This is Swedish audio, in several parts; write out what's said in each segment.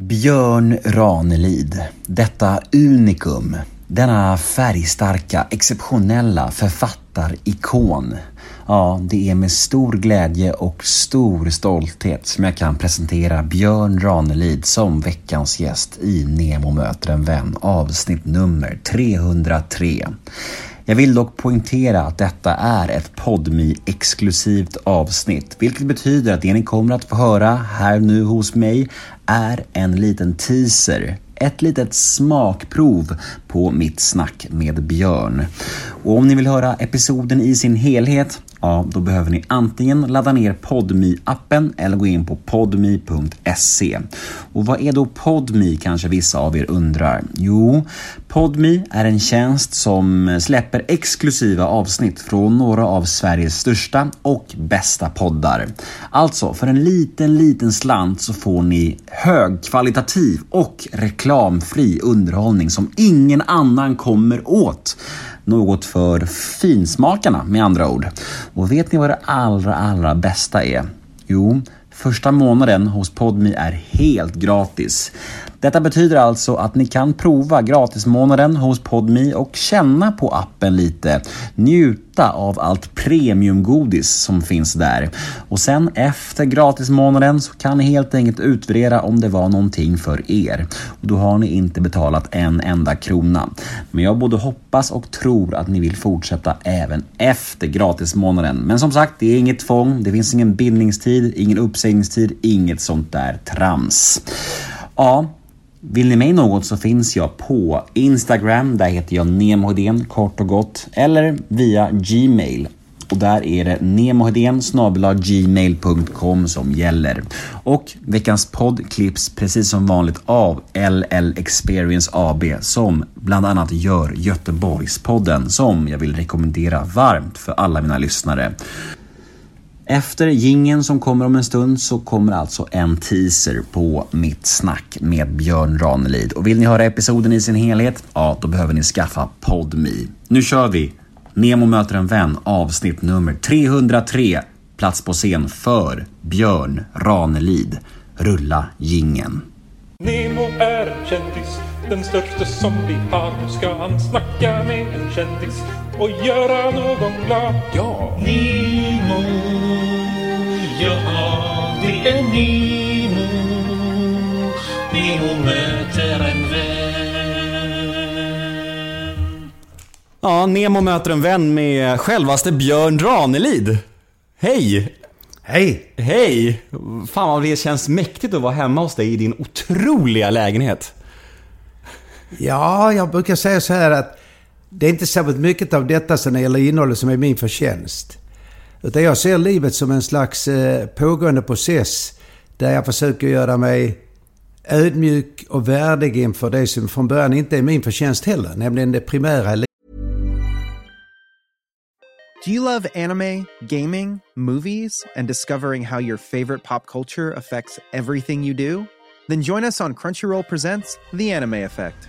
Björn Ranelid, detta unikum, denna färgstarka, exceptionella författarikon. Ja, det är med stor glädje och stor stolthet som jag kan presentera Björn Ranelid som veckans gäst i Nemo möter en vän avsnitt nummer 303. Jag vill dock poängtera att detta är ett podmi exklusivt avsnitt, vilket betyder att det ni kommer att få höra här nu hos mig är en liten teaser ett litet smakprov på mitt snack med Björn. Och om ni vill höra episoden i sin helhet Ja, då behöver ni antingen ladda ner podmi appen eller gå in på podmi.se. Och vad är då Podmi kanske vissa av er undrar? Jo, Podmi är en tjänst som släpper exklusiva avsnitt från några av Sveriges största och bästa poddar. Alltså, för en liten, liten slant så får ni högkvalitativ och reklamfri underhållning som ingen annan kommer åt. Något för finsmakarna med andra ord. Och vet ni vad det allra, allra bästa är? Jo, första månaden hos Podmi är helt gratis. Detta betyder alltså att ni kan prova gratismånaden hos Podmi och känna på appen lite. Njuta av allt premiumgodis som finns där. Och sen efter gratismånaden så kan ni helt enkelt utvärdera om det var någonting för er. Och då har ni inte betalat en enda krona. Men jag både hoppas och tror att ni vill fortsätta även efter gratismånaden. Men som sagt, det är inget tvång. Det finns ingen bindningstid, ingen uppsägningstid, inget sånt där trams. Ja, vill ni mig något så finns jag på Instagram, där heter jag nemohedén kort och gott, eller via Gmail. Och där är det nemohedén gmail.com som gäller. Och veckans podd klipps precis som vanligt av LL Experience AB som bland annat gör Göteborgspodden som jag vill rekommendera varmt för alla mina lyssnare. Efter gingen som kommer om en stund så kommer alltså en teaser på mitt snack med Björn Ranelid. Och vill ni höra episoden i sin helhet? Ja, då behöver ni skaffa PodMe. Nu kör vi! Nemo möter en vän avsnitt nummer 303. Plats på scen för Björn Ranelid. Rulla gingen. Nemo är en kändis, den största som vi har. Nu ska han snacka med en kändis och göra någon glad. Ja! Nemo, ja det är Nemo. Nemo möter en vän. Ja, Nemo möter en vän med självaste Björn Ranelid. Hej! Hej! Hej! Fan vad det känns mäktigt att vara hemma hos dig i din otroliga lägenhet. Ja, jag brukar säga så här att det är inte särskilt mycket av detta som det gäller innehållet som är min förtjänst. Utan jag ser livet som en slags eh, pågående process där jag försöker göra mig ödmjuk och värdig inför det som från början inte är min förtjänst heller, nämligen det primära livet. Do you love anime, gaming, movies, and discovering how your favorite pop culture affects everything you do? Then join us on Crunchyroll Presents The Anime Effect.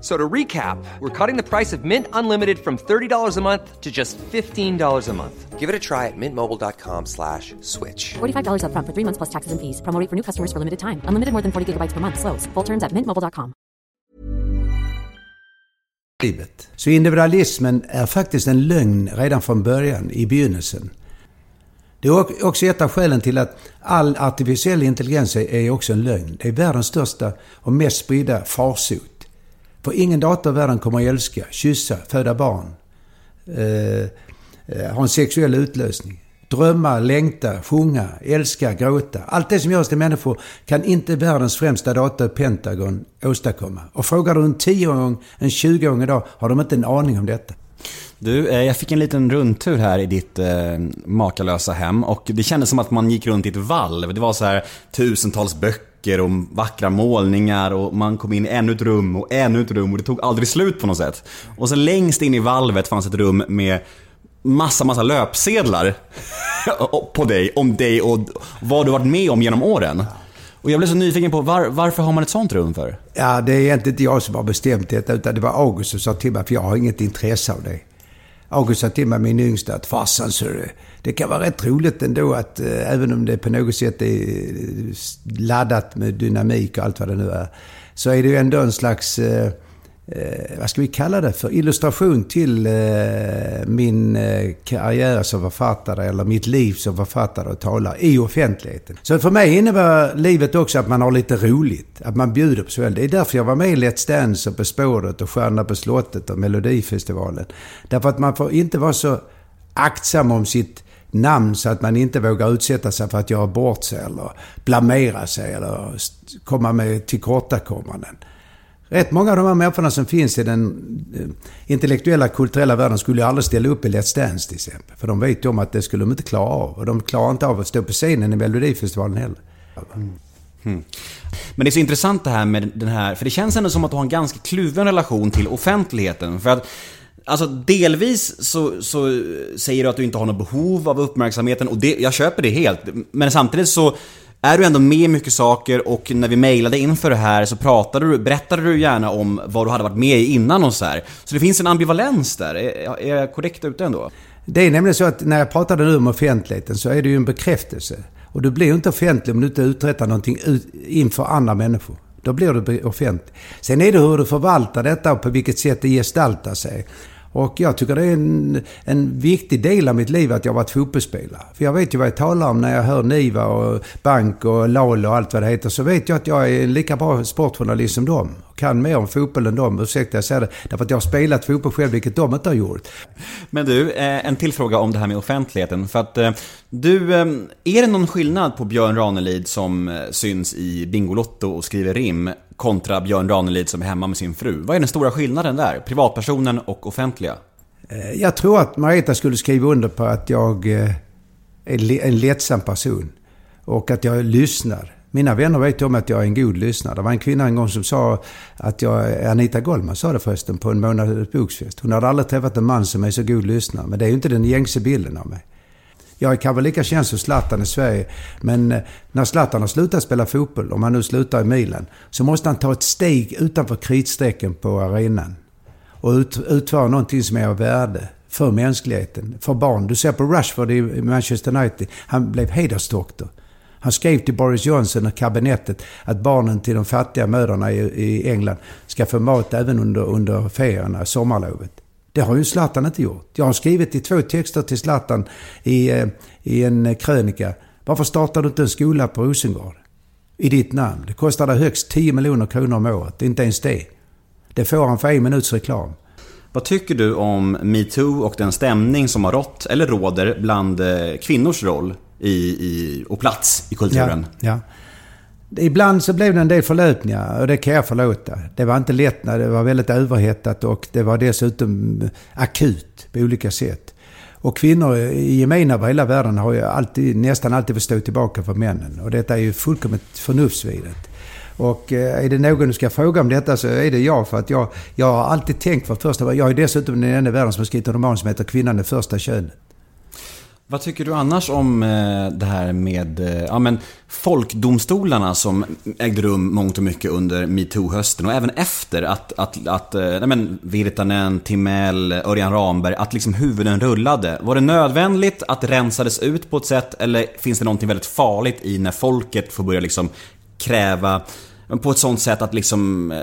So to recap, we're cutting the price of Mint Unlimited from $30 a month to just $15 a month. Give it a try at mintmobile.com slash switch. $45 upfront for three months plus taxes and fees. Promo rate for new customers for limited time. Unlimited more than 40 gigabytes per month. Slows. Full terms at mintmobile.com. livet. Så individualismen är faktiskt en lögn redan från början, i begynnelsen. Det är också ett av skälen till att all artificiell intelligens är också en lögn. Det är världens största och mest spridda farsot. För ingen dator i världen kommer att älska, kyssa, föda barn, eh, eh, ha en sexuell utlösning. Drömma, längta, sjunga, älska, gråta. Allt det som görs till människor kan inte världens främsta dator, Pentagon, åstadkomma. Och frågar du en 10-åring, en 20-åring idag, har de inte en aning om detta. Du, eh, jag fick en liten rundtur här i ditt eh, makalösa hem och det kändes som att man gick runt i ett valv. Det var så här tusentals böcker och vackra målningar och man kom in i ännu ett rum och ännu ett rum och det tog aldrig slut på något sätt. Och sen längst in i valvet fanns ett rum med massa, massa löpsedlar på dig, om dig och vad du varit med om genom åren. Och jag blev så nyfiken på var, varför har man ett sånt rum för? Ja, det är egentligen inte jag som har bestämt detta, utan det var August som sa till mig, för jag har inget intresse av det. August sa till mig, min yngsta, att farsan, det, det kan vara rätt roligt ändå att eh, även om det på något sätt är eh, laddat med dynamik och allt vad det nu är, så är det ju ändå en slags eh, eh, vad ska vi kalla det för, illustration till eh, min eh, karriär som författare eller mitt liv som författare och talare i offentligheten. Så för mig innebär livet också att man har lite roligt, att man bjuder på sig själv. Det är därför jag var med i Let's Dance och På spåret och Stjärna på slottet och Melodifestivalen. Därför att man får inte vara så aktsam om sitt namn så att man inte vågar utsätta sig för att göra bort sig eller blamera sig eller komma med tillkortakommanden. Rätt många av de här människorna som finns i den eh, intellektuella, kulturella världen skulle ju aldrig ställa upp i Let's Dance till exempel. För de vet ju om att det skulle de inte klara av. Och de klarar inte av att stå på scenen i Melodifestivalen heller. Mm. Mm. Men det är så intressant det här med den här, för det känns ändå som att du har en ganska kluven relation till offentligheten. För att Alltså delvis så, så, säger du att du inte har något behov av uppmärksamheten och det, jag köper det helt. Men samtidigt så är du ändå med i mycket saker och när vi mejlade inför det här så pratade du, berättade du gärna om vad du hade varit med i innan och så här. Så det finns en ambivalens där. Är, är jag korrekt ute ändå? Det är nämligen så att när jag pratade nu om offentligheten så är det ju en bekräftelse. Och du blir ju inte offentlig om du inte uträttar någonting inför andra människor. Då blir du offentlig. Sen är det hur du förvaltar detta och på vilket sätt det gestaltar sig. Och jag tycker det är en, en viktig del av mitt liv att jag varit fotbollsspelare. För jag vet ju vad jag talar om när jag hör Niva och Bank och LAL och allt vad det heter. Så vet jag att jag är en lika bra sportjournalist som dem. Kan mer om fotboll än dem, ursäkta jag säger det. Därför att jag har spelat fotboll själv, vilket de inte har gjort. Men du, eh, en till fråga om det här med offentligheten. För att eh, du, eh, är det någon skillnad på Björn Ranelid som syns i Bingolotto och skriver rim kontra Björn Ranelid som är hemma med sin fru. Vad är den stora skillnaden där? Privatpersonen och offentliga? Eh, jag tror att Marita skulle skriva under på att jag eh, är en lättsam person. Och att jag lyssnar. Mina vänner vet om att jag är en god lyssnare. Det var en kvinna en gång som sa att jag, Anita Goldman sa det förresten på en månads boksfest. Hon hade aldrig träffat en man som är så god lyssnare. Men det är ju inte den gängse bilden av mig. Jag är kanske lika känd som Zlatan i Sverige. Men eh, när Zlatan har slutat spela fotboll, om han nu slutar i Milan, så måste han ta ett steg utanför kritstrecken på arenan. Och ut, utföra någonting som är av värde för mänskligheten, för barn. Du ser på Rashford i Manchester United. Han blev hedersdoktor. Han skrev till Boris Johnson och kabinettet att barnen till de fattiga mödrarna i, i England ska få mat även under, under ferierna, sommarlovet. Det har ju Zlatan inte gjort. Jag har skrivit i två texter till Zlatan i, eh, i en krönika. Varför startar du inte en skola på Rosengård? I ditt namn. Det kostar dig högst 10 miljoner kronor om året. Inte ens det. Det får han för en minuts reklam. Vad tycker du om metoo och den stämning som har rått, eller råder, bland eh, kvinnors roll i, i, och plats i kulturen? Ja, ja. Ibland så blev det en del förlöpningar och det kan jag förlåta. Det var inte lätt när det var väldigt överhettat och det var dessutom akut på olika sätt. Och kvinnor i gemen över hela världen har ju alltid, nästan alltid fått stå tillbaka för männen. Och detta är ju fullkomligt förnuftsvidrigt. Och eh, är det någon du ska fråga om detta så är det jag. För att jag, jag har alltid tänkt för första Jag är dessutom den enda i världen som har skrivit en roman som heter Kvinnan är första könet. Vad tycker du annars om eh, det här med eh, ja, men folkdomstolarna som ägde rum mångt och mycket under metoo-hösten och även efter att, att, att eh, nej men, Virtanen, Timell, Örjan Ramberg, att liksom huvuden rullade. Var det nödvändigt att det rensades ut på ett sätt eller finns det någonting väldigt farligt i när folket får börja liksom kräva på ett sånt sätt att liksom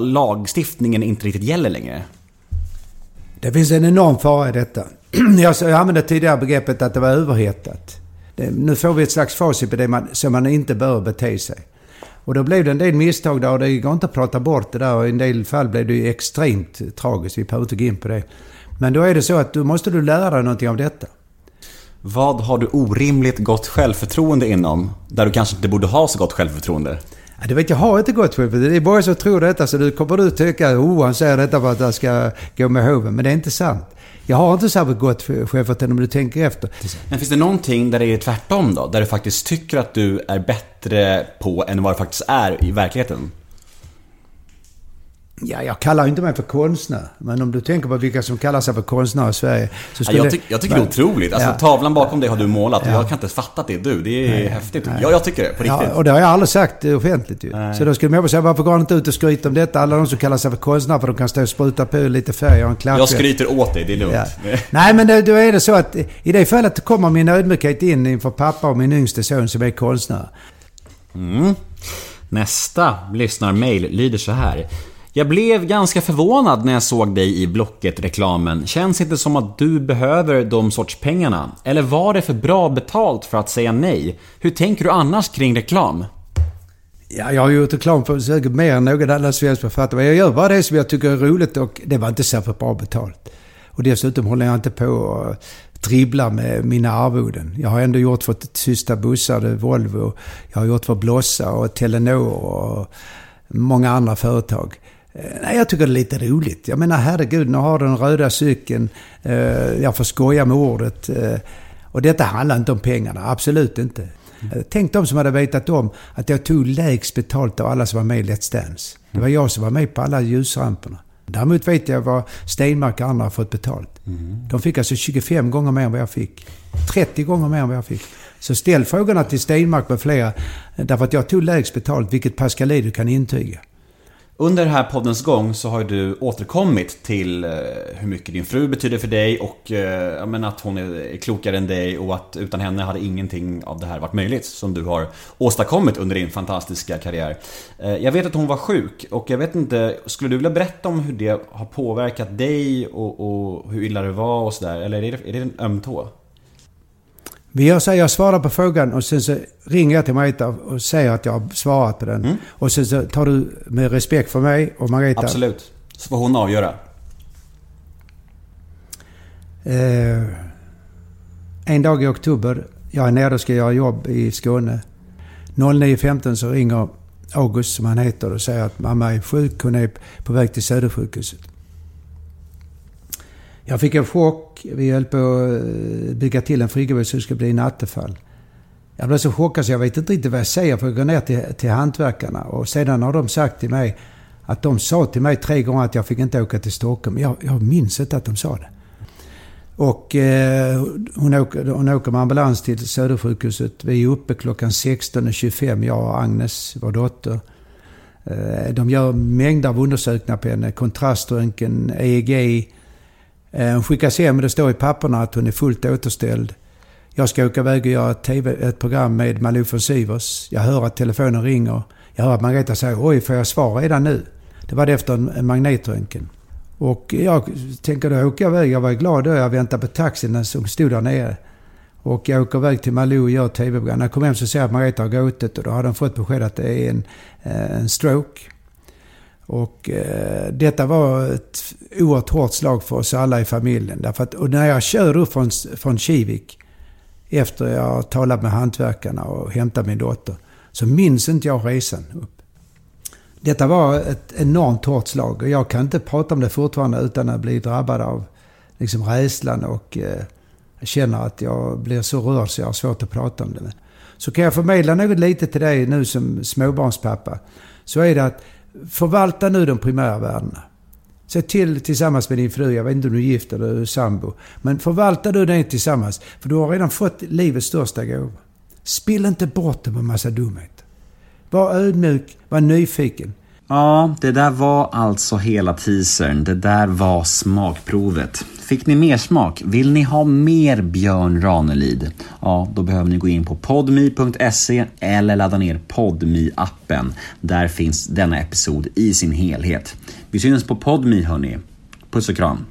lagstiftningen inte riktigt gäller längre? Det finns en enorm fara i detta. jag, använde tidigare begreppet att det var överhettat. Nu får vi ett slags facit på det man, som man inte bör bete sig. Och då blev det en del misstag där och det går inte att prata bort det där. Och i en del fall blev det ju extremt tragiskt. Vi behöver inte gå in på det. Men då är det så att då måste du lära dig någonting av detta. Vad har du orimligt gott självförtroende inom? Där du kanske inte borde ha så gott självförtroende? Ja, du vet, jag har inte gott självförtroende. Det är bara som tror detta. Så du kommer du tycka, oh han säger detta för att jag ska gå med hoven. Men det är inte sant. Jag har inte särskilt gott självförtroende om du tänker efter. Men finns det någonting där det är tvärtom då? Där du faktiskt tycker att du är bättre på än vad du faktiskt är i verkligheten? Ja, jag kallar inte mig för konstnär. Men om du tänker på vilka som kallar sig för konstnärer i Sverige. Så ja, jag, ty jag tycker men, det är otroligt. Alltså, ja. Tavlan bakom dig har du målat och jag kan inte fatta att det är du. Det är nej, häftigt. Nej. Ja, jag tycker det. På riktigt. Ja, och det har jag aldrig sagt offentligt ju. Nej. Så då skulle man säga, varför går han inte ut och skryter om detta? Alla de som kallar sig för konstnärer för de kan stå och spruta på lite färg och en klapp. Jag skryter åt dig, det är lugnt. Ja. nej, men då är det så att i det fallet kommer min ödmjukhet in inför pappa och min yngste son som är konstnär. Mm. Nästa lyssnarmail lyder så här. Jag blev ganska förvånad när jag såg dig i Blocket-reklamen. Känns inte som att du behöver de sorts pengarna. Eller var det för bra betalt för att säga nej? Hur tänker du annars kring reklam? Ja, jag har gjort reklam för säkert mer än någon annan svensk författare. Men jag gör bara det som jag tycker är roligt och det var inte särskilt bra betalt. Och dessutom håller jag inte på och dribblar med mina arvoden. Jag har ändå gjort för Tysta Bussar, Volvo. Jag har gjort för Blossa och Telenor och många andra företag. Eh, nej, jag tycker det är lite roligt. Jag menar herregud, nu har du den röda cykeln. Eh, jag får skoja med ordet. Eh, och detta handlar inte om pengarna, absolut inte. Tänk de som hade vetat om att jag tog lägst betalt av alla som var med i Let's Dance. Det var jag som var med på alla ljusramperna. Däremot vet jag vad Stenmark och andra har fått betalt. Mm. De fick alltså 25 gånger mer än vad jag fick. 30 gånger mer än vad jag fick. Så ställ frågorna till Stenmark med flera. Därför att jag tog lägst betalt, vilket Pascalidou kan intyga. Under den här poddens gång så har du återkommit till eh, hur mycket din fru betyder för dig och eh, men att hon är klokare än dig och att utan henne hade ingenting av det här varit möjligt som du har åstadkommit under din fantastiska karriär. Eh, jag vet att hon var sjuk och jag vet inte, skulle du vilja berätta om hur det har påverkat dig och, och hur illa det var och sådär? Eller är det, är det en öm tå? Vi gör så jag svarar på frågan och sen så ringer jag till Margareta och säger att jag har svarat på den. Mm. Och sen så tar du med respekt för mig och Margareta... Absolut. Så får hon avgöra. Eh, en dag i oktober, jag är nere och ska göra jobb i Skåne. 09.15 så ringer August, som han heter, och säger att mamma är sjuk. Hon är på väg till Södersjukhuset. Jag fick en chock. Vi höll på att eh, bygga till en friggebod så det skulle bli en nattefall. Jag blev så chockad så jag vet inte riktigt vad jag säger för jag går ner till, till hantverkarna. Och sedan har de sagt till mig att de sa till mig tre gånger att jag fick inte åka till Stockholm. Jag, jag minns inte att de sa det. Och eh, hon, åker, hon åker med ambulans till Södersjukhuset. Vi är uppe klockan 16.25, jag och Agnes, vår dotter. Eh, de gör mängder av undersökningar på henne. Kontraströntgen, EEG, Eh, hon skickas hem och det står i papperna att hon är fullt återställd. Jag ska åka iväg och göra ett, TV, ett program med Malou von Sivers. Jag hör att telefonen ringer. Jag hör att Margareta säger oj, får jag svar redan nu? Det var det efter en, magnetröntgen. Och jag tänker då åker jag iväg. Jag var glad då. Jag väntade på taxin som stod där nere. Och jag åker iväg till Malou och gör TV-program. När jag kommer hem så ser jag att Margareta har gråtit och då har de fått besked att det är en, eh, en stroke. Och eh, detta var ett oerhört hårt slag för oss alla i familjen. Därför att, och när jag kör upp från, från Kivik, efter jag har talat med hantverkarna och hämtat min dotter, så minns inte jag resan upp. Detta var ett enormt hårt slag och jag kan inte prata om det fortfarande utan att bli drabbad av liksom rädslan och eh, jag känner att jag blir så rörd så jag har svårt att prata om det. Så kan jag förmedla något lite till dig nu som småbarnspappa. Så är det att Förvalta nu de primära värdena. Se till tillsammans med din fru, jag vet inte om du är gift eller sambo. Men förvalta du det tillsammans. För du har redan fått livets största gåva. Spill inte bort det med massa dumhet. Var ödmjuk, var nyfiken. Ja, det där var alltså hela teasern. Det där var smakprovet. Fick ni mer smak? Vill ni ha mer Björn Ranelid? Ja, då behöver ni gå in på podmi.se eller ladda ner podmi appen Där finns denna episod i sin helhet. Vi syns på podmi hörni. Puss och kram.